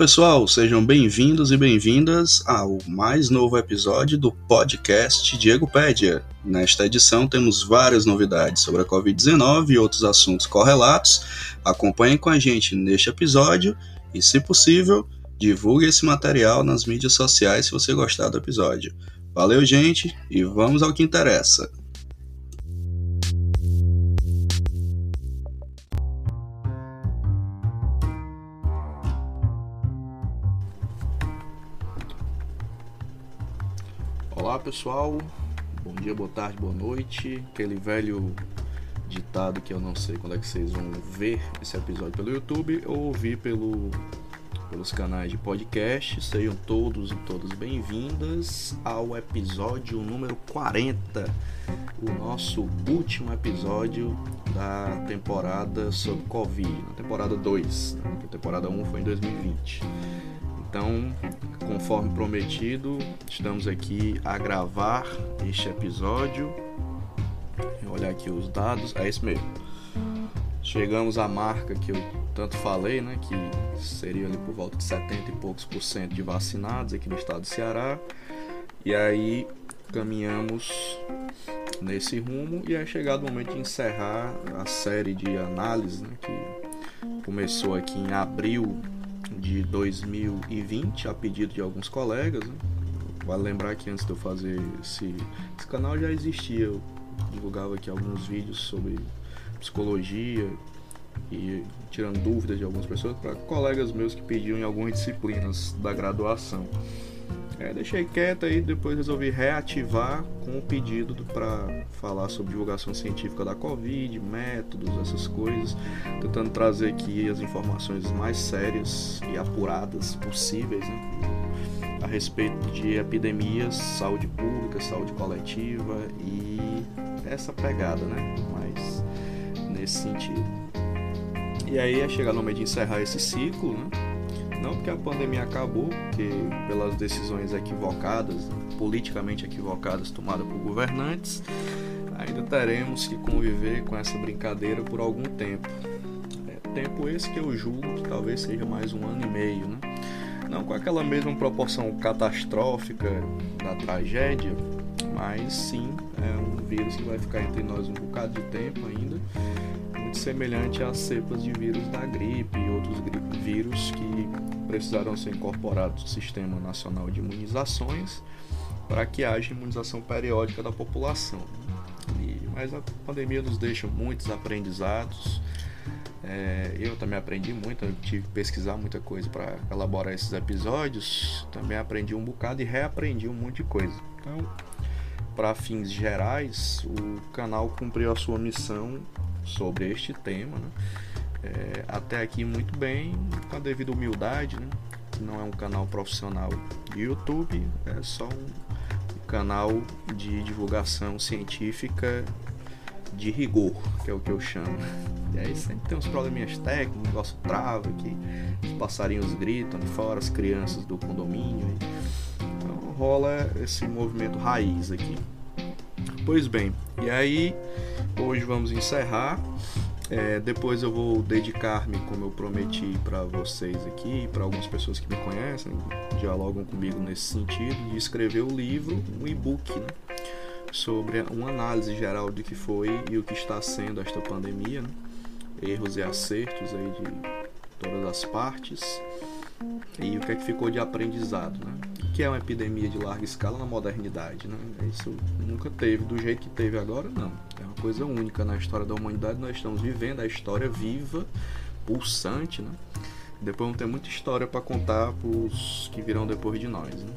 Pessoal, sejam bem-vindos e bem-vindas ao mais novo episódio do podcast Diego Pédia. Nesta edição temos várias novidades sobre a Covid-19 e outros assuntos correlatos. Acompanhem com a gente neste episódio e, se possível, divulgue esse material nas mídias sociais se você gostar do episódio. Valeu, gente, e vamos ao que interessa. Olá pessoal, bom dia, boa tarde, boa noite. Aquele velho ditado que eu não sei quando é que vocês vão ver esse episódio pelo YouTube ou ouvir pelo, pelos canais de podcast. Sejam todos e todas bem-vindas ao episódio número 40, o nosso último episódio da temporada sobre Covid, na temporada 2. Né? A temporada 1 foi em 2020. Então, conforme prometido, estamos aqui a gravar este episódio. Vou olhar aqui os dados, é isso mesmo. Chegamos à marca que eu tanto falei, né, que seria ali por volta de 70 e poucos por cento de vacinados aqui no estado do Ceará. E aí caminhamos nesse rumo e é chegado o momento de encerrar a série de análises né, que começou aqui em abril de 2020 a pedido de alguns colegas. Né? Vale lembrar que antes de eu fazer esse, esse canal já existia, eu divulgava aqui alguns vídeos sobre psicologia e tirando dúvidas de algumas pessoas para colegas meus que pediam em algumas disciplinas da graduação. É, deixei quieto aí, depois resolvi reativar com o pedido para falar sobre divulgação científica da Covid, métodos, essas coisas, tentando trazer aqui as informações mais sérias e apuradas possíveis né, a respeito de epidemias, saúde pública, saúde coletiva e essa pegada, né? Mais nesse sentido. E aí é chegar no momento de encerrar esse ciclo, né? Não porque a pandemia acabou, porque pelas decisões equivocadas, politicamente equivocadas tomadas por governantes, ainda teremos que conviver com essa brincadeira por algum tempo. É, tempo esse que eu julgo que talvez seja mais um ano e meio, né? Não com aquela mesma proporção catastrófica da tragédia, mas sim é um vírus que vai ficar entre nós um bocado de tempo ainda, muito semelhante às cepas de vírus da gripe e outros vírus que precisarão ser incorporados no Sistema Nacional de Imunizações para que haja imunização periódica da população. E, mas a pandemia nos deixa muitos aprendizados. É, eu também aprendi muito, eu tive que pesquisar muita coisa para elaborar esses episódios. Também aprendi um bocado e reaprendi um monte de coisa. Então, para fins gerais, o canal cumpriu a sua missão sobre este tema. Né? É, até aqui muito bem, com a devida humildade, né? Não é um canal profissional de YouTube, é só um canal de divulgação científica de rigor, que é o que eu chamo. E aí sempre tem uns probleminhas técnicos, o negócio trava aqui, os passarinhos gritam fora, as crianças do condomínio. Então rola esse movimento raiz aqui. Pois bem, e aí hoje vamos encerrar é, depois eu vou dedicar-me, como eu prometi para vocês aqui, para algumas pessoas que me conhecem, dialogam comigo nesse sentido, de escrever o livro, um e-book, né, sobre uma análise geral do que foi e o que está sendo esta pandemia, né, erros e acertos aí de todas as partes e o que é que ficou de aprendizado, né? O que é uma epidemia de larga escala na modernidade, né? Isso nunca teve do jeito que teve agora, não coisa única na história da humanidade. Nós estamos vivendo a história viva, pulsante, né? Depois vamos ter muita história para contar para os que virão depois de nós, né?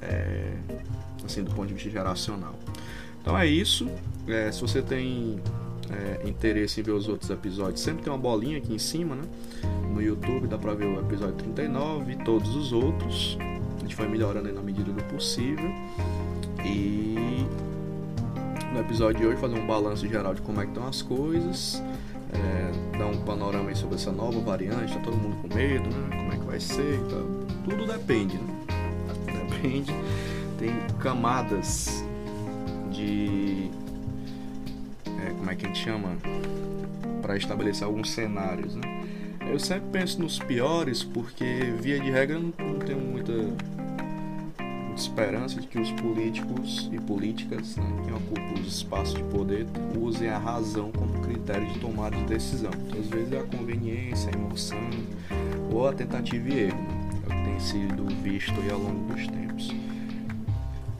É, assim, do ponto de vista geracional. Então é isso. É, se você tem é, interesse em ver os outros episódios, sempre tem uma bolinha aqui em cima, né? No YouTube dá para ver o episódio 39 e todos os outros. A gente vai melhorando aí na medida do possível. E no episódio de hoje fazer um balanço geral de como é que estão as coisas, é, dar um panorama sobre essa nova variante, tá todo mundo com medo, né? Como é que vai ser então, Tudo depende, né? Depende. Tem camadas de. É, como é que a gente chama? Para estabelecer alguns cenários, né? Eu sempre penso nos piores porque, via de regra, não, não tenho muita, esperança de que os políticos e políticas né, que ocupam os espaços de poder usem a razão como critério de tomada de decisão. Às vezes é a conveniência, a emoção ou a tentativa e erro. Né? É o que tem sido visto ao longo dos tempos.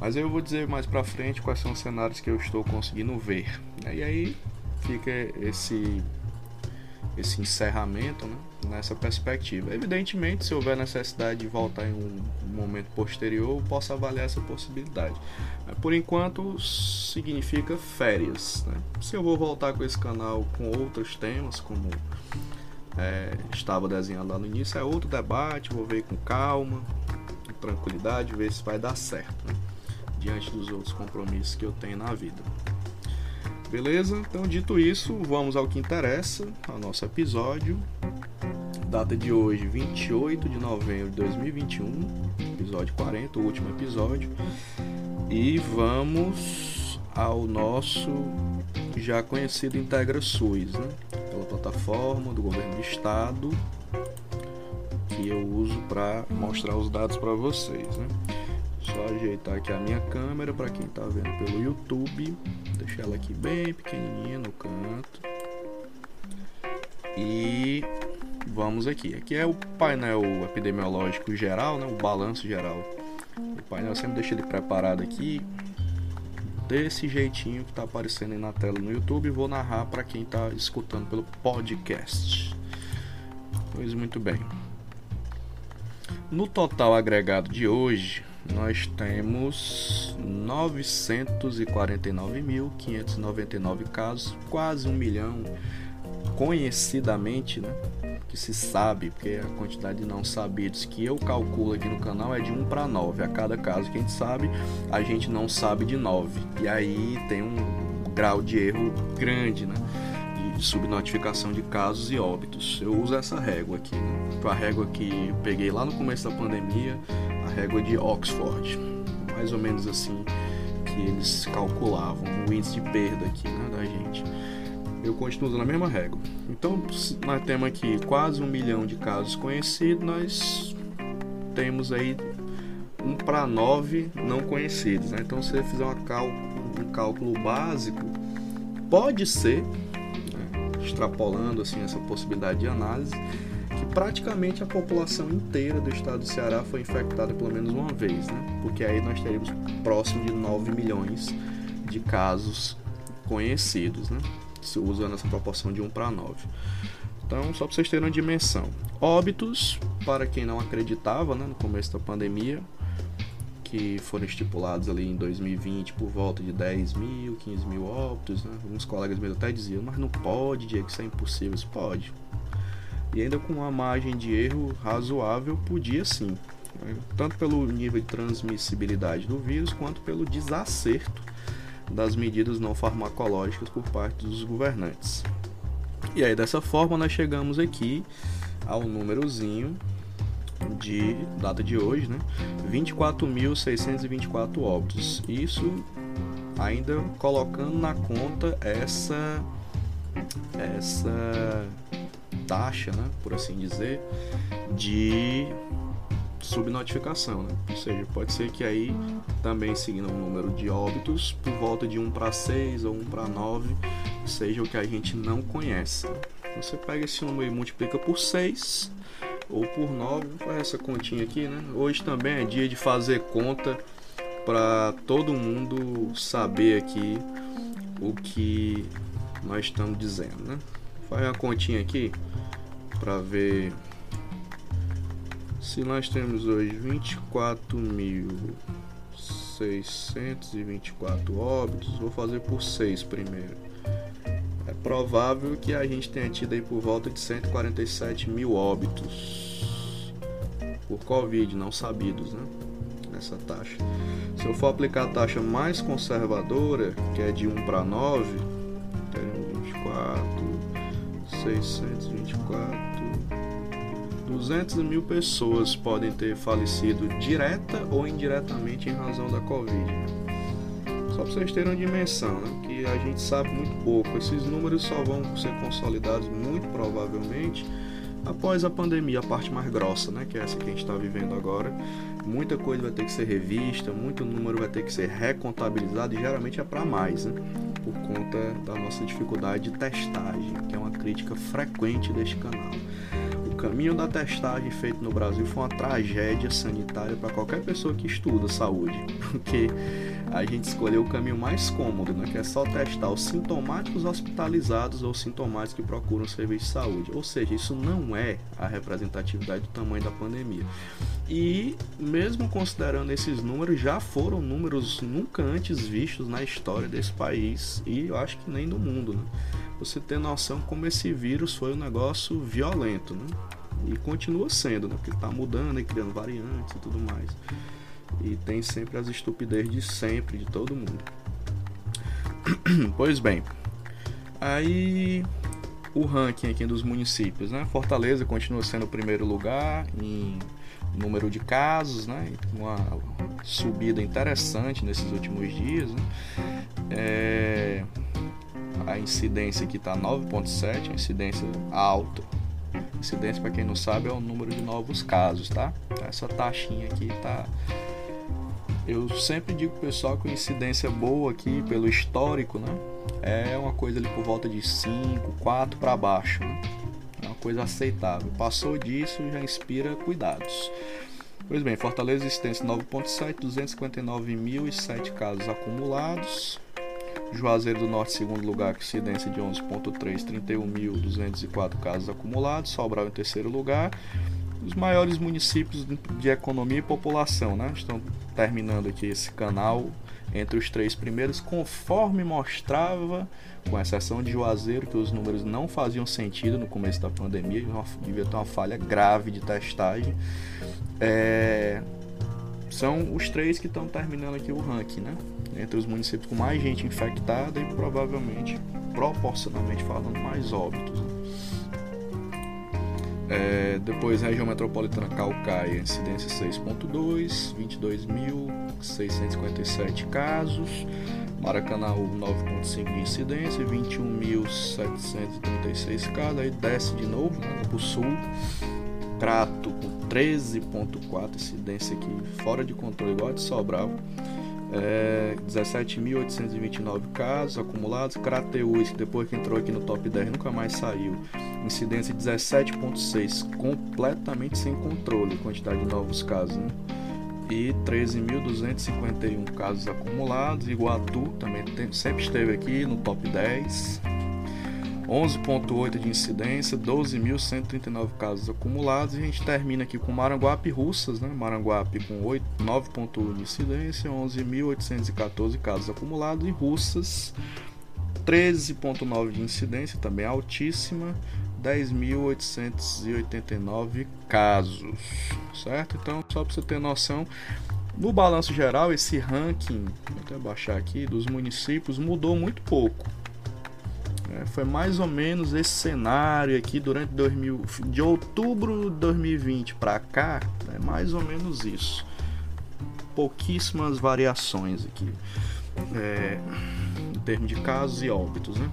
Mas eu vou dizer mais pra frente quais são os cenários que eu estou conseguindo ver. E aí fica esse esse encerramento né, nessa perspectiva. Evidentemente, se houver necessidade de voltar em um momento posterior, eu posso avaliar essa possibilidade. Mas, por enquanto, significa férias. Né? Se eu vou voltar com esse canal com outros temas, como é, estava desenhando lá no início, é outro debate, vou ver com calma, com tranquilidade, ver se vai dar certo. Né? diante dos outros compromissos que eu tenho na vida. Beleza? Então, dito isso, vamos ao que interessa, ao nosso episódio. Data de hoje, 28 de novembro de 2021, episódio 40, o último episódio. E vamos ao nosso já conhecido Integra SUS, né? pela plataforma do governo do estado que eu uso para mostrar os dados para vocês. Né? Só ajeitar aqui a minha câmera para quem está vendo pelo YouTube. Deixar ela aqui bem pequenininha no canto. E vamos aqui. Aqui é o painel epidemiológico geral, né? o balanço geral. O painel sempre deixa ele preparado aqui desse jeitinho que está aparecendo aí na tela no YouTube. Vou narrar para quem está escutando pelo podcast. Pois muito bem. No total agregado de hoje, nós temos 949.599 casos, quase um milhão, conhecidamente, né? Que se sabe, porque a quantidade de não sabidos que eu calculo aqui no canal é de 1 para 9. A cada caso que a gente sabe, a gente não sabe de 9. E aí tem um grau de erro grande, né? De subnotificação de casos e óbitos. Eu uso essa régua aqui, né? A régua que peguei lá no começo da pandemia, régua de Oxford, mais ou menos assim que eles calculavam o índice de perda aqui né. Eu continuo usando a mesma régua. Então, nós temos aqui quase um milhão de casos conhecidos, nós temos aí um para nove não conhecidos. Né? Então, se você fizer um cálculo básico, pode ser, né, extrapolando assim essa possibilidade de análise, que praticamente a população inteira do estado do Ceará foi infectada pelo menos uma vez, né? Porque aí nós teríamos próximo de 9 milhões de casos conhecidos, né? Usando essa proporção de 1 para 9. Então, só para vocês terem uma dimensão. Óbitos, para quem não acreditava, né, no começo da pandemia, que foram estipulados ali em 2020 por volta de 10 mil, 15 mil óbitos, né? Alguns colegas meus até diziam, mas não pode, Diego, isso é impossível. Isso pode e ainda com uma margem de erro razoável, podia sim, né? tanto pelo nível de transmissibilidade do vírus quanto pelo desacerto das medidas não farmacológicas por parte dos governantes. E aí dessa forma nós chegamos aqui ao númerozinho de data de hoje, né? 24.624 óbitos. Isso ainda colocando na conta essa essa taxa, né, por assim dizer, de subnotificação, né? Ou seja, pode ser que aí também seguindo o número de óbitos por volta de 1 para 6 ou 1 para 9 seja o que a gente não conhece. Você pega esse número e multiplica por 6 ou por 9, faz essa continha aqui, né? Hoje também é dia de fazer conta para todo mundo saber aqui o que nós estamos dizendo, né? Faz uma continha aqui para ver se nós temos hoje 24.624 óbitos, vou fazer por 6 primeiro. É provável que a gente tenha tido aí por volta de 147 mil óbitos por Covid, não sabidos, né? Nessa taxa. Se eu for aplicar a taxa mais conservadora, que é de 1 para 9, teremos 24, 624 200 mil pessoas podem ter falecido direta ou indiretamente em razão da Covid. Só para vocês terem uma dimensão, né? que a gente sabe muito pouco. Esses números só vão ser consolidados muito provavelmente após a pandemia, a parte mais grossa, né, que é essa que a gente está vivendo agora, muita coisa vai ter que ser revista, muito número vai ter que ser recontabilizado e geralmente é para mais, né, por conta da nossa dificuldade de testagem, que é uma crítica frequente deste canal caminho da testagem feito no Brasil foi uma tragédia sanitária para qualquer pessoa que estuda saúde, porque a gente escolheu o caminho mais cômodo, né, que é só testar os sintomáticos hospitalizados ou sintomáticos que procuram serviço de saúde. Ou seja, isso não é a representatividade do tamanho da pandemia. E mesmo considerando esses números, já foram números nunca antes vistos na história desse país e eu acho que nem do mundo. Né? Você ter noção como esse vírus foi um negócio violento, né? E continua sendo, né? Porque está mudando e criando variantes e tudo mais. E tem sempre as estupidez de sempre, de todo mundo. pois bem, aí o ranking aqui dos municípios, né? Fortaleza continua sendo o primeiro lugar em número de casos, né? Uma subida interessante nesses últimos dias, né? É a incidência aqui está 9,7, incidência alta. Incidência, para quem não sabe, é o número de novos casos, tá? Essa taxinha aqui tá. Eu sempre digo pro pessoal que incidência boa aqui, pelo histórico, né? É uma coisa ali por volta de 5, 4 para baixo. Né? É uma coisa aceitável. Passou disso, já inspira cuidados. Pois bem, Fortaleza incidência 9.7, 259.007 casos acumulados. Juazeiro do Norte, segundo lugar, com incidência de 11,3, 31.204 casos acumulados. Sobral em terceiro lugar. Os maiores municípios de economia e população, né? Estão terminando aqui esse canal entre os três primeiros, conforme mostrava, com exceção de Juazeiro, que os números não faziam sentido no começo da pandemia, devia ter uma falha grave de testagem. É... São os três que estão terminando aqui o ranking, né? Entre os municípios com mais gente infectada e provavelmente, proporcionalmente falando, mais óbitos. É, depois, região metropolitana Calcaia, incidência 6.2, 22.657 casos. Maracanã 9.5 de incidência, 21.736 casos. Aí desce de novo né, para o sul. Crato com 13.4 incidência aqui, fora de controle, igual a de Sobral é, 17.829 casos acumulados. Crateus, depois que entrou aqui no top 10 nunca mais saiu. Incidência 17,6, completamente sem controle, quantidade de novos casos. Né? E 13.251 casos acumulados. Iguatu também tem, sempre esteve aqui no top 10. 11,8 de incidência, 12.139 casos acumulados e a gente termina aqui com Maranguape Russas, né? Maranguape com 9,1 de incidência, 11.814 casos acumulados e Russas 13,9 de incidência, também altíssima, 10.889 casos, certo? Então, só para você ter noção, no balanço geral, esse ranking, vou até baixar aqui, dos municípios mudou muito pouco. É, foi mais ou menos esse cenário aqui durante 2000, de outubro de 2020 para cá, é mais ou menos isso. Pouquíssimas variações aqui é, em termos de casos e óbitos, né?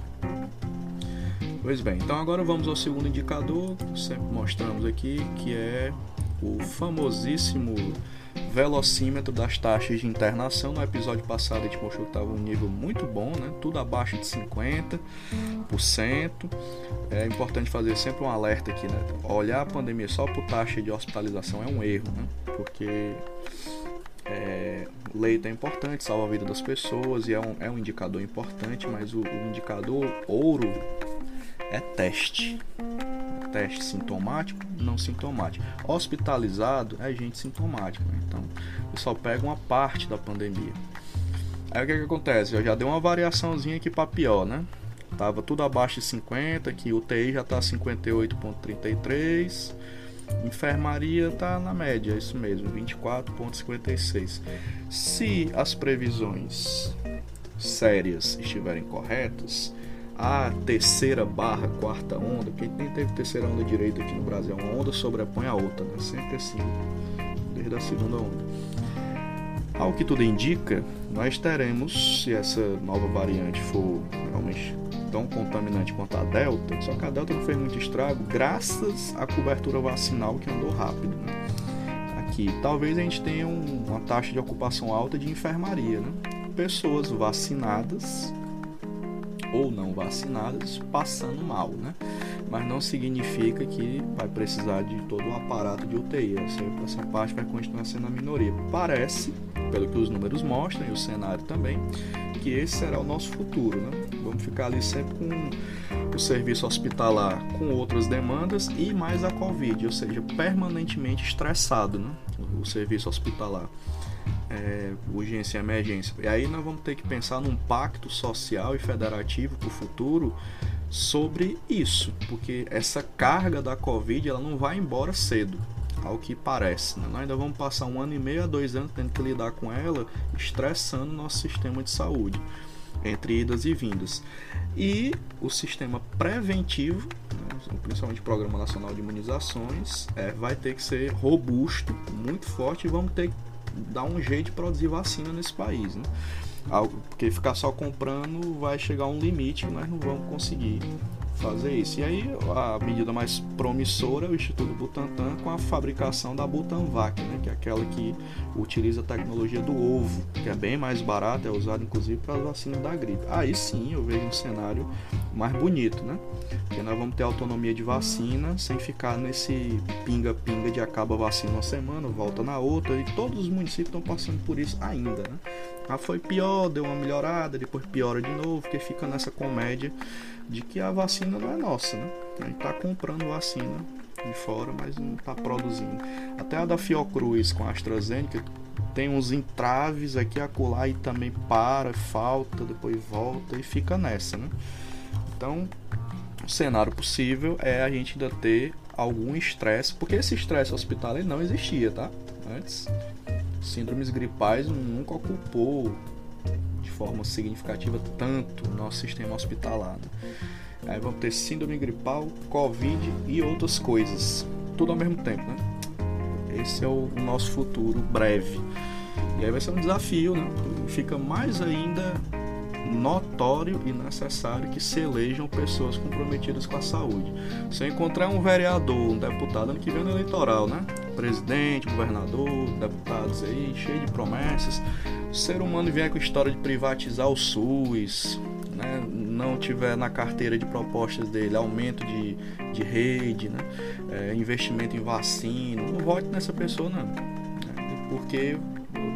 Pois bem, então agora vamos ao segundo indicador, sempre mostramos aqui, que é o famosíssimo velocímetro das taxas de internação. No episódio passado a gente mostrou que estava um nível muito bom, né? tudo abaixo de 50%. É importante fazer sempre um alerta aqui, né? Olhar a pandemia só por taxa de hospitalização é um erro, né? Porque é, leito é importante, salva a vida das pessoas e é um, é um indicador importante, mas o, o indicador ouro é teste teste sintomático, não sintomático. Hospitalizado é gente sintomática, então eu só pego uma parte da pandemia. Aí o que, que acontece? Eu já dei uma variaçãozinha aqui para pior, né? Tava tudo abaixo de 50, que o UTI já tá 58.33. Enfermaria tá na média, é isso mesmo, 24.56. Se as previsões sérias estiverem corretas, a terceira barra quarta onda, porque nem teve terceira onda direito aqui no Brasil, uma onda sobrepõe a outra, né? sempre assim, desde a segunda onda. Ao que tudo indica, nós teremos, se essa nova variante for realmente tão contaminante quanto a Delta, só que a Delta não fez muito estrago graças à cobertura vacinal que andou rápido. Né? Aqui, talvez a gente tenha um, uma taxa de ocupação alta de enfermaria. Né? Pessoas vacinadas ou não vacinadas passando mal, né? Mas não significa que vai precisar de todo o aparato de UTI. Essa, essa parte vai continuar sendo a minoria. Parece, pelo que os números mostram e o cenário também, que esse será o nosso futuro, né? Vamos ficar ali sempre com o serviço hospitalar com outras demandas e mais a Covid, ou seja, permanentemente estressado, né? O serviço hospitalar é, urgência e emergência. E aí nós vamos ter que pensar num pacto social e federativo para o futuro sobre isso, porque essa carga da Covid ela não vai embora cedo, ao que parece. Né? Nós ainda vamos passar um ano e meio a dois anos tendo que lidar com ela, estressando nosso sistema de saúde, entre idas e vindas. E o sistema preventivo, né, principalmente o Programa Nacional de Imunizações, é, vai ter que ser robusto, muito forte, e vamos ter que dar um jeito de produzir vacina nesse país, né? Porque ficar só comprando vai chegar um limite e nós não vamos conseguir fazer isso. E aí a medida mais promissora é o Instituto Butantan com a fabricação da Butanvac, né, que é aquela que utiliza a tecnologia do ovo, que é bem mais barata, é usada inclusive para as vacinas da gripe. Aí sim eu vejo um cenário mais bonito, né? Porque nós vamos ter autonomia de vacina sem ficar nesse pinga-pinga de acaba a vacina uma semana, volta na outra, e todos os municípios estão passando por isso ainda, né? Ah, foi pior, deu uma melhorada, depois piora de novo, porque fica nessa comédia de que a vacina não é nossa, né? A gente tá comprando vacina de fora, mas não tá produzindo. Até a da Fiocruz com a AstraZeneca tem uns entraves aqui a colar e também para, falta, depois volta e fica nessa, né? Então, o cenário possível é a gente ainda ter algum estresse, porque esse estresse hospitalar não existia, tá? Antes, síndromes gripais nunca ocupou forma significativa tanto no nosso sistema hospitalar. Né? Aí vamos ter síndrome gripal, Covid e outras coisas, tudo ao mesmo tempo, né? Esse é o nosso futuro breve. E aí vai ser um desafio, né? Fica mais ainda notório e necessário que se elejam pessoas comprometidas com a saúde. Se eu encontrar um vereador, um deputado, ano que vem no eleitoral, né? Presidente, governador, deputados aí, cheio de promessas. Ser humano vier com história de privatizar o SUS, né? não tiver na carteira de propostas dele aumento de, de rede, né? É, investimento em vacina, não vote nessa pessoa não. Né? Porque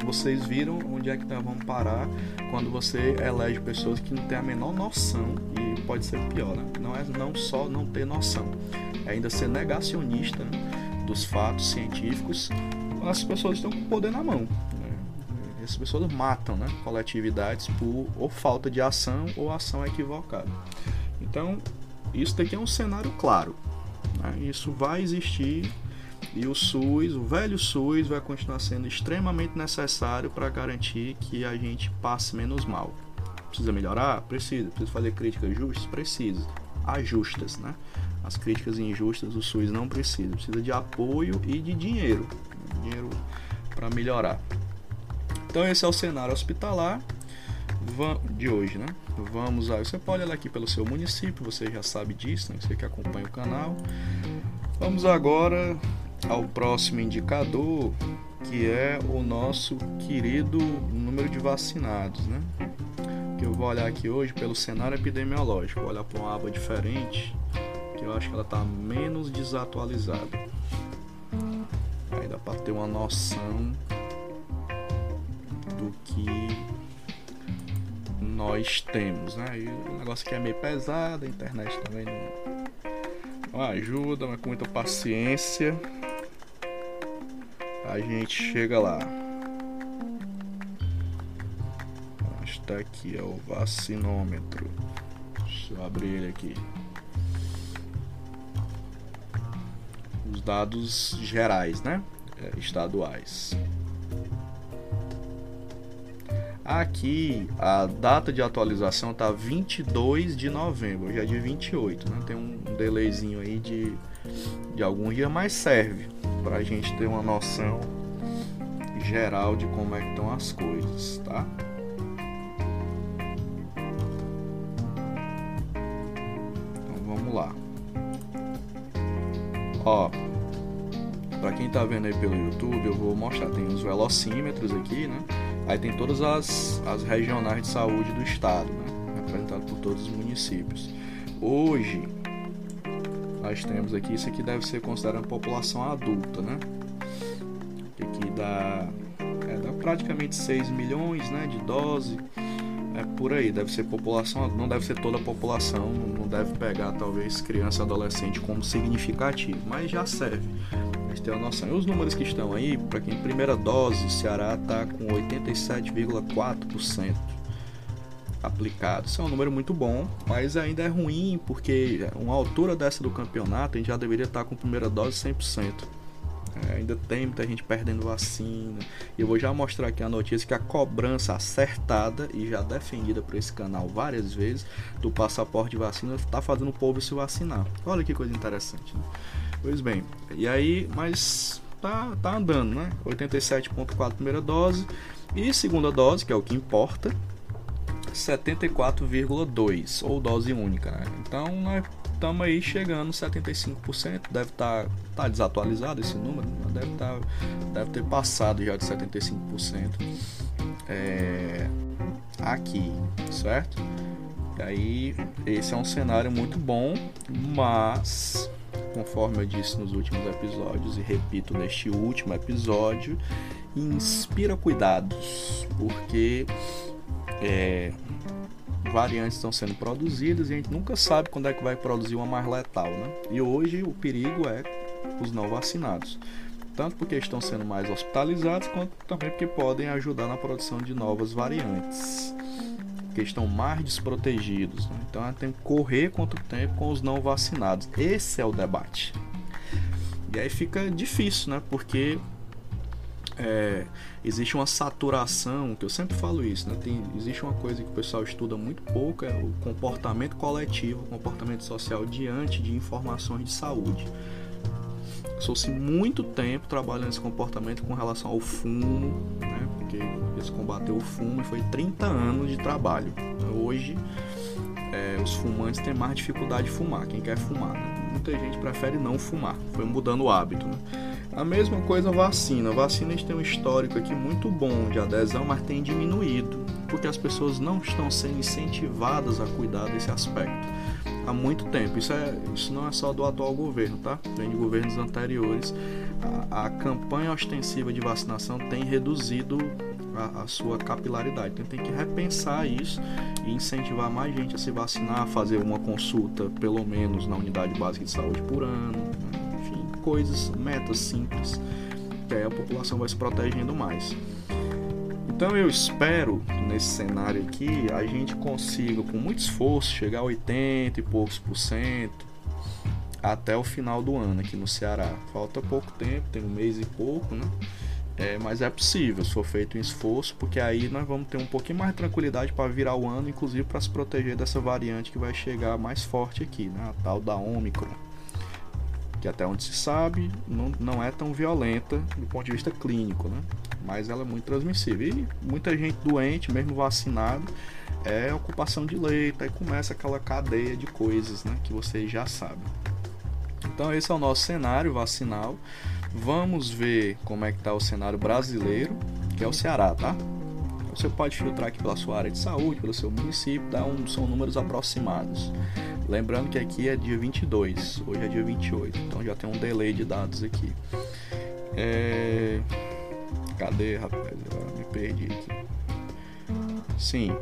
vocês viram onde é que nós vamos parar quando você elege pessoas que não têm a menor noção e pode ser pior, né? Não é não só não ter noção, é ainda ser negacionista né? dos fatos científicos. As pessoas estão com o poder na mão. Essas pessoas matam, né? Coletividades por ou falta de ação ou ação equivocada. Então, isso daqui é um cenário claro. Né? Isso vai existir e o SUS, o velho SUS, vai continuar sendo extremamente necessário para garantir que a gente passe menos mal. Precisa melhorar? Precisa. Precisa fazer críticas justas? Precisa. Ajustas, né? As críticas injustas o SUS não precisa. Precisa de apoio e de dinheiro. Dinheiro para melhorar. Então esse é o cenário hospitalar de hoje, né? Vamos a. Você pode olhar aqui pelo seu município, você já sabe disso, né? Você que acompanha o canal. Vamos agora ao próximo indicador, que é o nosso querido número de vacinados, né? Que eu vou olhar aqui hoje pelo cenário epidemiológico, vou olhar para uma aba diferente, que eu acho que ela está menos desatualizada. Aí dá para ter uma noção do que nós temos, né? E o negócio aqui é meio pesado, a internet também não, não ajuda, mas com muita paciência a gente chega lá. Está aqui é o vacinômetro. Deixa eu abrir ele aqui. Os dados gerais, né? É, estaduais. Aqui a data de atualização tá 22 de novembro, já é de 28, né? Tem um delayzinho aí de, de algum dia, mas serve para a gente ter uma noção geral de como é que estão as coisas, tá? Então vamos lá. Ó, para quem tá vendo aí pelo YouTube, eu vou mostrar, tem os velocímetros aqui, né? Aí tem todas as, as regionais de saúde do estado, né? Representado por todos os municípios. Hoje, nós temos aqui, isso aqui deve ser considerado população adulta, né? Aqui dá, é, dá praticamente 6 milhões né, de doses. É por aí, deve ser população, não deve ser toda a população, não deve pegar talvez criança e adolescente como significativo, mas já serve. Uma noção. E os números que estão aí, para quem primeira dose, o Ceará está com 87,4% aplicado. Isso é um número muito bom, mas ainda é ruim porque uma altura dessa do campeonato a gente já deveria estar com primeira dose 100%. É, ainda tem muita gente perdendo vacina. E eu vou já mostrar aqui a notícia que a cobrança acertada e já defendida por esse canal várias vezes do passaporte de vacina está fazendo o povo se vacinar. Olha que coisa interessante. Né? Pois bem, e aí, mas tá, tá andando, né? 87,4 primeira dose e segunda dose, que é o que importa, 74,2 ou dose única. Né? Então nós estamos aí chegando 75%, deve estar tá, tá desatualizado esse número, deve, tá, deve ter passado já de 75% é, aqui, certo? E aí esse é um cenário muito bom, mas conforme eu disse nos últimos episódios e repito neste último episódio, inspira cuidados, porque é, variantes estão sendo produzidas e a gente nunca sabe quando é que vai produzir uma mais letal, né? E hoje o perigo é os não vacinados, tanto porque estão sendo mais hospitalizados, quanto também porque podem ajudar na produção de novas variantes, que estão mais desprotegidos. Né? Então a gente tem que correr contra o tempo com os não vacinados. Esse é o debate. E aí fica difícil, né? Porque é, existe uma saturação, que eu sempre falo isso, né? Tem, existe uma coisa que o pessoal estuda muito pouco, é o comportamento coletivo, o comportamento social diante de informações de saúde. Passou-se muito tempo trabalhando esse comportamento com relação ao fumo, né? Porque eles combateu o fumo e foi 30 anos de trabalho. Hoje, é, os fumantes têm mais dificuldade de fumar, quem quer fumar, né? Muita gente prefere não fumar, foi mudando o hábito, né? A mesma coisa a vacina. A vacina a gente tem um histórico aqui muito bom de adesão, mas tem diminuído, porque as pessoas não estão sendo incentivadas a cuidar desse aspecto há muito tempo. Isso, é, isso não é só do atual governo, tá? Vem de governos anteriores. A, a campanha ostensiva de vacinação tem reduzido a, a, sua capilaridade. Então tem que repensar isso e incentivar mais gente a se vacinar, fazer uma consulta, pelo menos, na unidade básica de saúde por ano. Né? coisas, metas simples, que aí a população vai se protegendo mais. Então eu espero que nesse cenário aqui a gente consiga, com muito esforço, chegar a 80 e poucos por cento até o final do ano aqui no Ceará. Falta pouco tempo, tem um mês e pouco, né? É, mas é possível, se for feito um esforço, porque aí nós vamos ter um pouquinho mais de tranquilidade para virar o ano, inclusive para se proteger dessa variante que vai chegar mais forte aqui, né? A tal da Omicron que até onde se sabe não, não é tão violenta do ponto de vista clínico, né? mas ela é muito transmissível. E muita gente doente, mesmo vacinado, é ocupação de leito, aí começa aquela cadeia de coisas né, que vocês já sabem. Então esse é o nosso cenário vacinal. Vamos ver como é que está o cenário brasileiro, que é o Ceará, tá? Você pode filtrar aqui pela sua área de saúde, pelo seu município, dá um, são números aproximados. Lembrando que aqui é dia 22, hoje é dia 28, então já tem um delay de dados aqui. É... Cadê, rapaz? Eu me perdi aqui. Sim.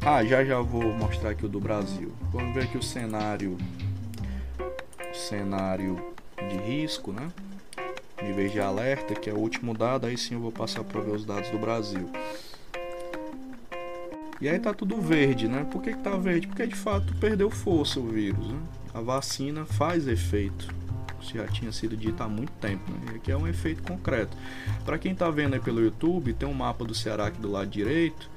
Ah, já já vou mostrar aqui o do Brasil. Vamos ver aqui o cenário. O cenário de risco, né? De alerta, que é o último dado. Aí sim eu vou passar para ver os dados do Brasil. E aí tá tudo verde, né? Por que, que tá verde? Porque de fato perdeu força o vírus. Né? A vacina faz efeito. Isso já tinha sido dito há muito tempo, né? E aqui é um efeito concreto. Para quem tá vendo aí pelo YouTube, tem um mapa do Ceará aqui do lado direito.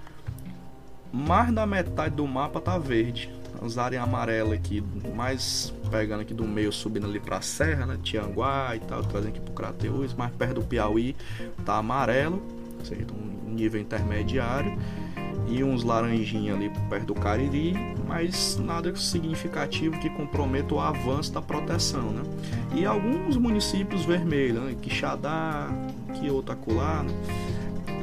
Mais da metade do mapa tá verde. As áreas amarelas aqui, mais pegando aqui do meio, subindo ali pra serra, né? Tianguá e tal, trazendo aqui pro Crateús, mais perto do Piauí, tá amarelo, ou seja, um nível intermediário e uns laranjinhas ali perto do Cariri, mas nada significativo que comprometa o avanço da proteção, né? E alguns municípios vermelhos, né? Quixadá, que outro acolá, né?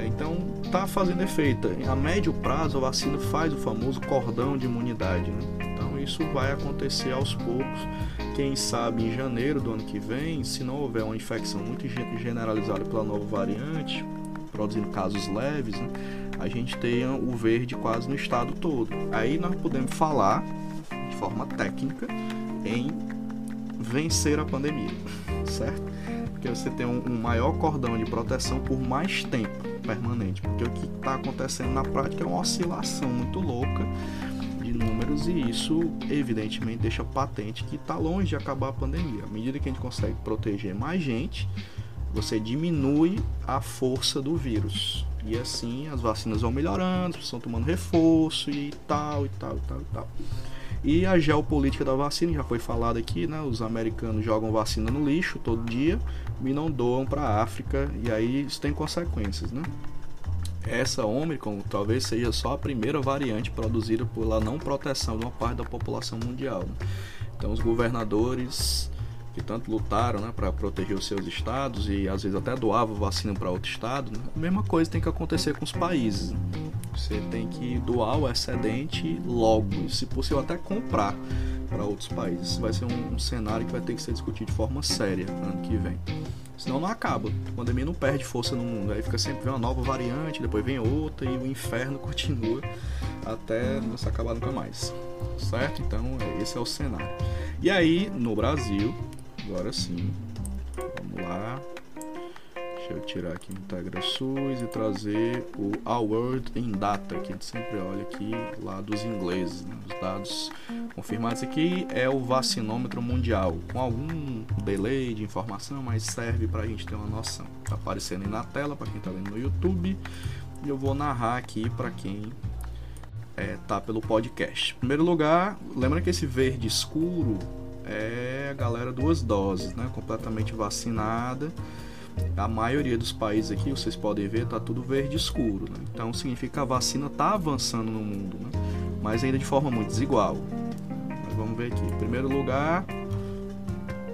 Então tá fazendo efeito. A médio prazo a vacina faz o famoso cordão de imunidade, né? Então isso vai acontecer aos poucos. Quem sabe em janeiro do ano que vem, se não houver uma infecção muito generalizada pela nova variante, produzindo casos leves, né? a gente tenha o verde quase no estado todo. Aí nós podemos falar de forma técnica em vencer a pandemia, certo? Porque você tem um, maior cordão de proteção por mais tempo permanente, porque o que está acontecendo na prática é uma oscilação muito louca de números e isso evidentemente deixa patente que está longe de acabar a pandemia. À medida que a gente consegue proteger mais gente, você diminui a força do vírus. E assim as vacinas vão melhorando, as pessoas estão tomando reforço e tal, e tal, e tal, e tal. E a geopolítica da vacina já foi falado aqui, né? Os americanos jogam vacina no lixo todo dia e não doam para a África, e aí isso tem consequências, né? Essa Omicron talvez seja só a primeira variante produzida pela não proteção de uma parte da população mundial. Né? Então os governadores que tanto lutaram né, para proteger os seus estados e às vezes até doavam vacina para outro estado, né? a mesma coisa tem que acontecer com os países. Você tem que doar o excedente logo, se possível até comprar para outros países. Vai ser um, um, cenário que vai ter que ser discutido de forma séria ano que vem. Senão não acaba. A pandemia não perde força no mundo. Aí fica sempre uma nova variante, depois vem outra e o inferno continua até não se acabar nunca mais. Certo? Então esse é o cenário. E aí, no Brasil, Agora sim. Vamos lá. Deixa eu tirar aqui Integra SUS e trazer o World in Data, que a gente sempre olha aqui lá dos ingleses, né? os dados confirmados aqui é o vacinômetro mundial, com algum delay de informação, mas serve para a gente ter uma noção. Tá aparecendo aí na tela para quem está vendo no YouTube e eu vou narrar aqui para quem é, tá pelo podcast. Em primeiro lugar, lembra que esse verde escuro é a galera duas doses, né? Completamente vacinada. A maioria dos países aqui, vocês podem ver, tá tudo verde escuro, né? Então significa que a vacina tá avançando no mundo, né? Mas ainda de forma muito desigual. Mas vamos ver aqui. Em primeiro lugar,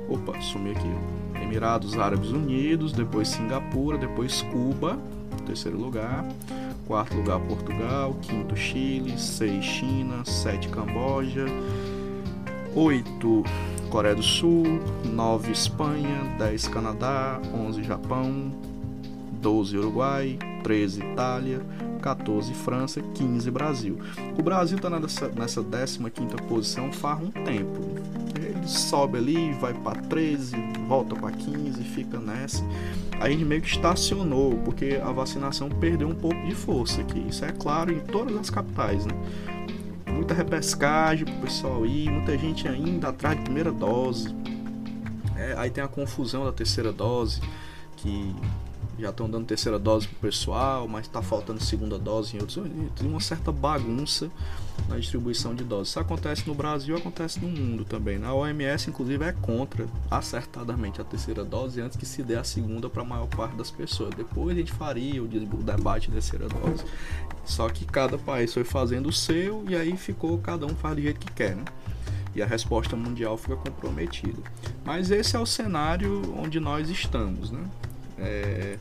opa, sumi aqui. Emirados Árabes Unidos, depois Singapura, depois Cuba, terceiro lugar. Quarto lugar Portugal, quinto Chile, seis China, sete Camboja, 8 Coreia do Sul, 9 Espanha, 10 Canadá, 11 Japão, 12 Uruguai, 13 Itália, 14 França, 15 Brasil. O Brasil está nessa, nessa 15 posição faz um tempo. Ele sobe ali, vai para 13, volta para 15, fica nessa. A gente meio que estacionou, porque a vacinação perdeu um pouco de força aqui. Isso é claro em todas as capitais, né? Muita repescagem pro pessoal ir, muita gente ainda atrás de primeira dose. É, aí tem a confusão da terceira dose, que já estão dando terceira dose pro pessoal, mas está faltando segunda dose em outros. Tem uma certa bagunça na distribuição de doses. Isso acontece no Brasil, acontece no mundo também. Na OMS, inclusive, é contra acertadamente a terceira dose antes que se dê a segunda para a maior parte das pessoas. Depois a gente faria o debate da terceira dose. Só que cada país foi fazendo o seu e aí ficou cada um faz do jeito que quer, né? E a resposta mundial fica comprometida. Mas esse é o cenário onde nós estamos, né? É,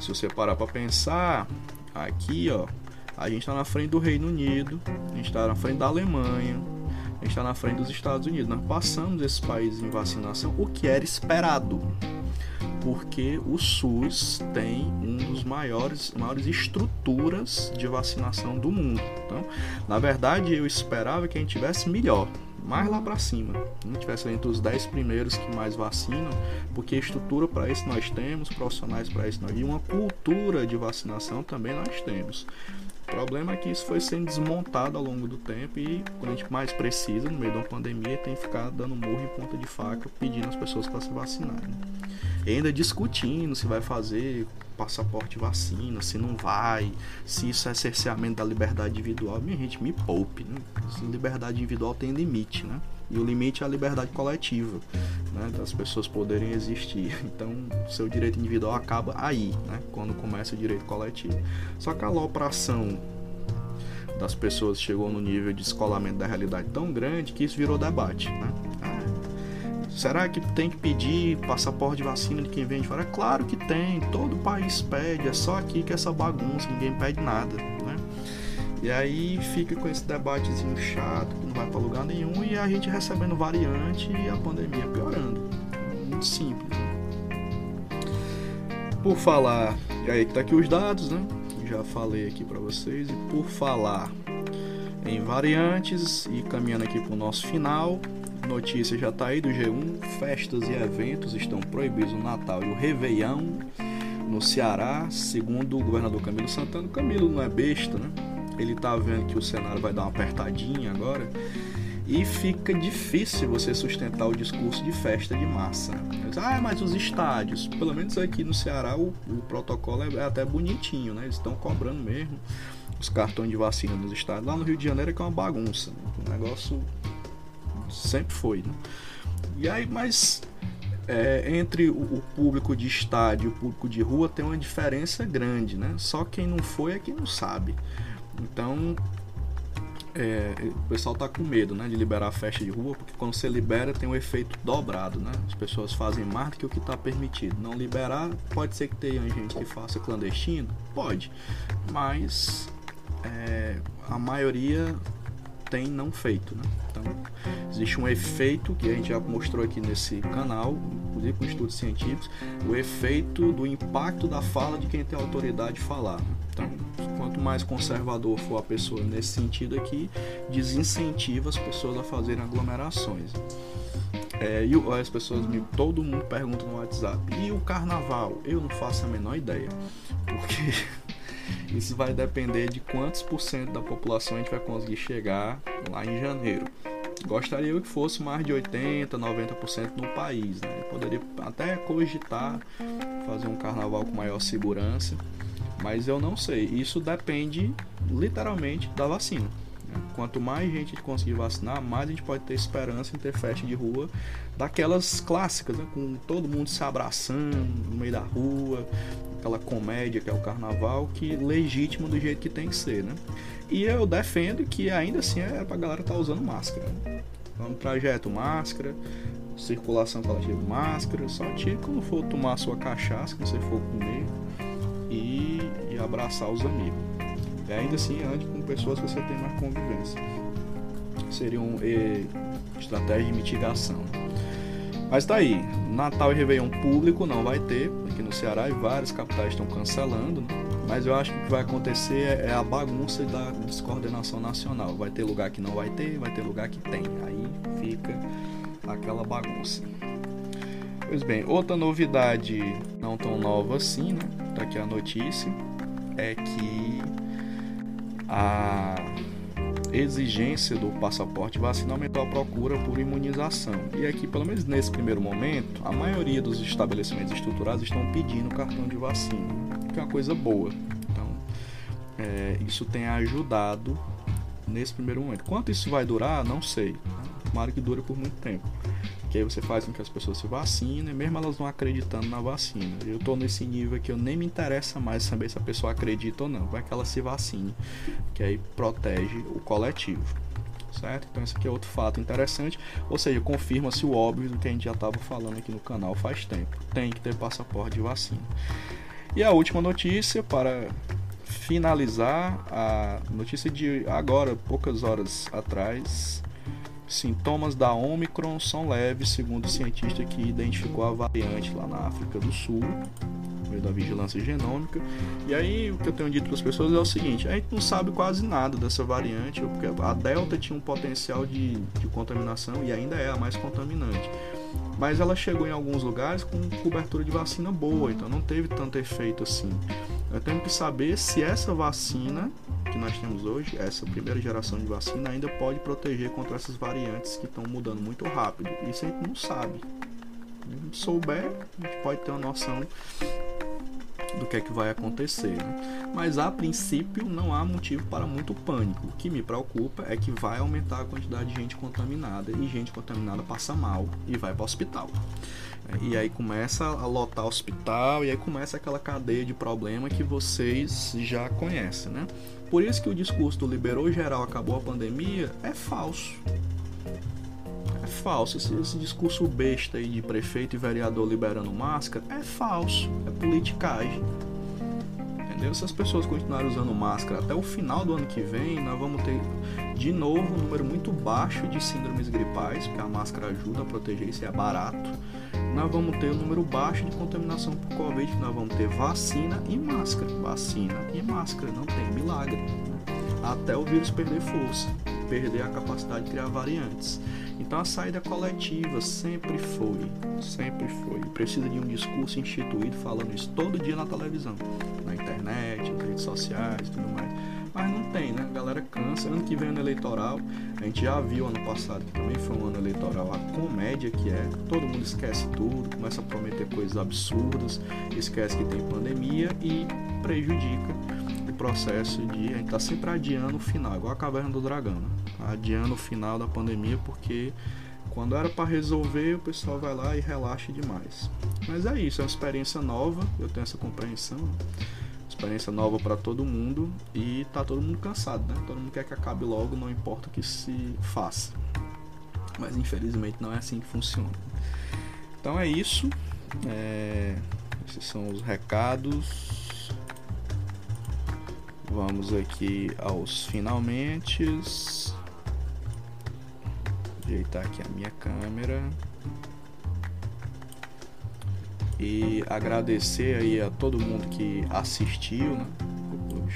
se você parar para pensar, aqui ó, a gente está na frente do Reino Unido, a gente está na frente da Alemanha, a gente está na frente dos Estados Unidos. Nós passamos esses países em vacinação, o que era esperado porque o SUS tem um dos maiores maiores estruturas de vacinação do mundo. Então, na verdade, eu esperava que a gente tivesse melhor, mais lá para cima, não tivesse entre os 10 primeiros que mais vacinam, porque estrutura para isso nós temos, profissionais para isso nós e uma cultura de vacinação também nós temos. O problema é que isso foi sendo desmontado ao longo do tempo e quando a gente mais precisa, no meio de uma pandemia, tem que ficar dando murro em ponta de faca, pedindo às pessoas para se vacinarem. E ainda discutindo se vai fazer passaporte vacina, se não vai, se isso é cerceamento da liberdade individual. Minha gente, me poupe, né? Liberdade individual tem limite, né? E o limite é a liberdade coletiva, né? Das pessoas poderem existir. Então, seu direito individual acaba aí, né? Quando começa o direito coletivo. Só que a alopração das pessoas chegou no nível de escolamento da realidade tão grande que isso virou debate. Né? Será que tem que pedir passaporte de vacina de quem vem de fora? É claro que tem, todo país pede, é só aqui que essa bagunça, ninguém pede nada. Né? E aí fica com esse debatezinho chato, que não vai para lugar nenhum, e a gente recebendo variante e a pandemia piorando. Muito simples. Por falar, e aí que tá aqui os dados, né? Já falei aqui para vocês. E por falar em variantes e caminhando aqui para o nosso final, notícia já tá aí do G1, festas e eventos estão proibidos no Natal e o Réveillon no Ceará, segundo o governador Camilo Santana. O Camilo não é besta, né? Ele tá vendo que o cenário vai dar uma apertadinha agora e fica difícil você sustentar o discurso de festa de massa. Ah, mas os estádios, pelo menos aqui no Ceará o, o protocolo é até bonitinho, né? Eles estão cobrando mesmo os cartões de vacina nos estádios. Lá no Rio de Janeiro é que é uma bagunça, né? o negócio sempre foi. Né? E aí, mas é, entre o, público de estádio e o público de rua tem uma diferença grande, né? Só quem não foi é quem não sabe. Então é, o pessoal tá com medo, né, de liberar a festa de rua, porque quando você libera tem um efeito dobrado, né? As pessoas fazem mais do que o que está permitido. Não liberar, pode ser que tenha gente que faça clandestino, pode, mas é, a maioria tem não feito, né? Então, existe um efeito que a gente já mostrou aqui nesse canal, inclusive com estudos científicos, o efeito do impacto da fala de quem tem autoridade de falar. Então, quanto mais conservador for a pessoa nesse sentido aqui, desincentiva as pessoas a fazerem aglomerações. É, e as pessoas todo mundo pergunta no WhatsApp, e o carnaval? Eu não faço a menor ideia, porque isso vai depender de quantos por cento da população a gente vai conseguir chegar lá em janeiro. Gostaria que fosse mais de 80, 90% no país, né? poderia até cogitar fazer um carnaval com maior segurança mas eu não sei. Isso depende literalmente da vacina. Quanto mais gente conseguir vacinar, mais a gente pode ter esperança em ter festa de rua daquelas clássicas, né? com todo mundo se abraçando no meio da rua, aquela comédia que é o carnaval, que legítimo do jeito que tem que ser, né? E eu defendo que ainda assim é pra galera estar tá usando máscara. Então, trajeto máscara, circulação coletiva máscara, só tire quando for tomar sua cachaça, quando você for comer e, e abraçar os amigos. E ainda assim, ande com pessoas que você tem mais convivência. Seria uma estratégia de mitigação. Mas tá aí, Natal e Réveillon público não vai ter aqui no Ceará e várias capitais estão cancelando. Né? Mas eu acho que o que vai acontecer é, é a bagunça da descoordenação nacional. Vai ter lugar que não vai ter, vai ter lugar que tem. Aí fica aquela bagunça. Pois bem, outra novidade não tão nova assim, né? Tá aqui a notícia, é que a exigência do passaporte vacinal aumentou a procura por imunização. E aqui, pelo menos nesse primeiro momento, a maioria dos estabelecimentos estruturados estão pedindo cartão de vacina, que é uma coisa boa. Então, é, isso tem ajudado nesse primeiro momento. Quanto isso vai durar, não sei. Tomara que dure por muito tempo que aí você faz com que as pessoas se vacinem, mesmo elas não acreditando na vacina. Eu tô nesse nível que eu nem me interessa mais saber se a pessoa acredita ou não, vai que ela se vacine, que aí protege o coletivo. Certo? Então esse aqui é outro fato interessante, ou seja, confirma-se o óbvio do que a gente já estava falando aqui no canal faz tempo. Tem que ter passaporte de vacina. E a última notícia para finalizar, a notícia de agora, poucas horas atrás, Sintomas da Omicron são leves, segundo o cientista que identificou a variante lá na África do Sul, meio da vigilância genômica. E aí o que eu tenho dito para as pessoas é o seguinte: a gente não sabe quase nada dessa variante, porque a Delta tinha um potencial de, de contaminação e ainda é a mais contaminante. Mas ela chegou em alguns lugares com cobertura de vacina boa, então não teve tanto efeito assim. Eu tenho que saber se essa vacina que nós temos hoje, essa primeira geração de vacina, ainda pode proteger contra essas variantes que estão mudando muito rápido. Isso a gente não sabe. Se souber, a gente pode ter uma noção do que é que vai acontecer. Né? Mas a princípio não há motivo para muito pânico. O que me preocupa é que vai aumentar a quantidade de gente contaminada e gente contaminada passa mal e vai para o hospital. E aí começa a lotar hospital e aí começa aquela cadeia de problema que vocês já conhecem, né? Por isso que o discurso do liberou geral acabou a pandemia é falso. É falso. Esse, esse discurso besta aí de prefeito e vereador liberando máscara é falso. É politicagem. Entendeu? Se as pessoas continuarem usando máscara até o final do ano que vem, nós vamos ter de novo um número muito baixo de síndromes gripais, porque a máscara ajuda a proteger isso é barato nós vamos ter um número baixo de contaminação por Covid, nós vamos ter vacina e máscara. Vacina e máscara, não tem milagre. Até o vírus perder força, perder a capacidade de criar variantes. Então a saída coletiva sempre foi, sempre foi. Precisa de um discurso instituído falando isso todo dia na televisão, na internet, nas redes sociais e tudo mais mas não tem, né? A galera cansa. Ano que vem ano eleitoral, a gente já viu ano passado que também foi um ano eleitoral, a comédia que é, todo mundo esquece tudo, começa a prometer coisas absurdas, esquece que tem pandemia e prejudica o processo de. A gente tá sempre adiando o final, igual a caverna do dragão, né? Adiando o final da pandemia porque quando era para resolver, o pessoal vai lá e relaxa demais. Mas é isso, é uma experiência nova, eu tenho essa compreensão experiência nova para todo mundo e tá todo mundo cansado, né? Todo mundo quer que acabe logo, não importa o que se faça. Mas infelizmente não é assim que funciona. Então é isso. É... Esses são os recados. Vamos aqui aos finalmente. Ajeitar aqui a minha câmera e agradecer aí a todo mundo que assistiu, né?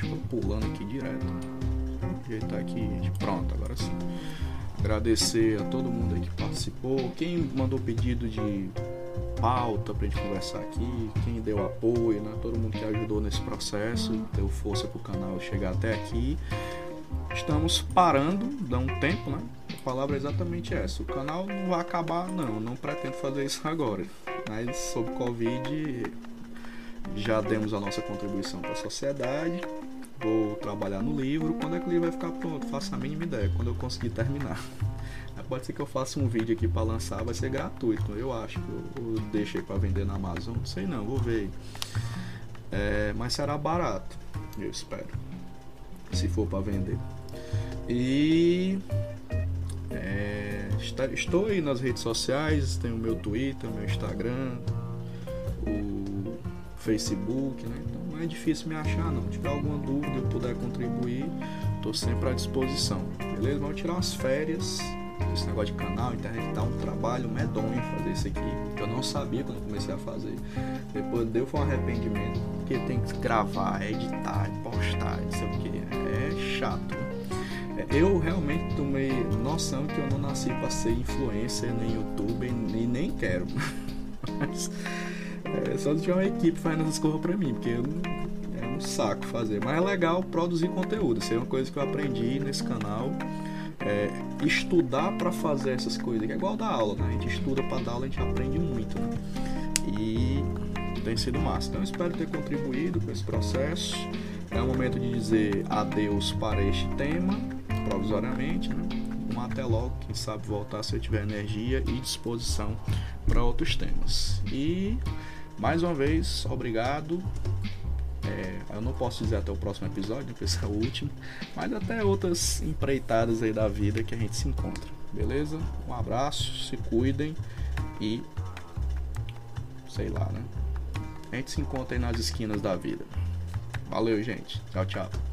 Eu pulando aqui direto. Ajeitar aqui, pronto, agora sim. Agradecer a todo mundo que participou, quem mandou pedido de pauta pra gente conversar aqui, quem deu apoio, né? Todo mundo que ajudou nesse processo, deu força pro canal chegar até aqui. Estamos parando, dá um tempo, né? A palavra é exatamente essa. O canal não vai acabar, não. Não pretendo fazer isso agora. Mas sobre Covid, já demos a nossa contribuição para a sociedade. Vou trabalhar no livro. Quando é que o livro vai ficar pronto? Faço a mínima ideia. Quando eu conseguir terminar. Pode ser que eu faça um vídeo aqui para lançar, vai ser gratuito. Eu acho eu, eu deixei para vender na Amazon. Não sei não, vou ver. É, mas será barato, eu espero. Se for para vender. E é, estou aí nas redes sociais, tem o meu Twitter, meu Instagram, o Facebook, né? Então não é difícil me achar não. Se tiver alguma dúvida e puder contribuir, estou sempre à disposição. Beleza? Vamos tirar umas férias. Esse negócio de canal, internet dá um trabalho medonho fazer isso aqui. Eu não sabia quando comecei a fazer. Depois deu foi um arrependimento. Porque tem que gravar, editar, postar, não sei o que. É chato. Eu realmente tomei noção que eu não nasci para ser influencer nem youtuber e nem quero. Mas é, só tiver uma equipe fazendo essas coisas pra mim, porque eu, é um saco fazer. Mas é legal produzir conteúdo. Isso é uma coisa que eu aprendi nesse canal. É, estudar para fazer essas coisas, que é igual da aula, né? A gente estuda para dar aula, a gente aprende muito, né? E tem sido massa. Então espero ter contribuído com esse processo. É o momento de dizer adeus para este tema provisoriamente, né? Um até logo, quem sabe voltar se eu tiver energia e disposição para outros temas. E mais uma vez, obrigado. É, eu não posso dizer até o próximo episódio, porque esse é o último, mas até outras empreitadas aí da vida que a gente se encontra, beleza? Um abraço, se cuidem e sei lá, né? A gente se encontra aí nas esquinas da vida. Valeu, gente. Tchau, tchau.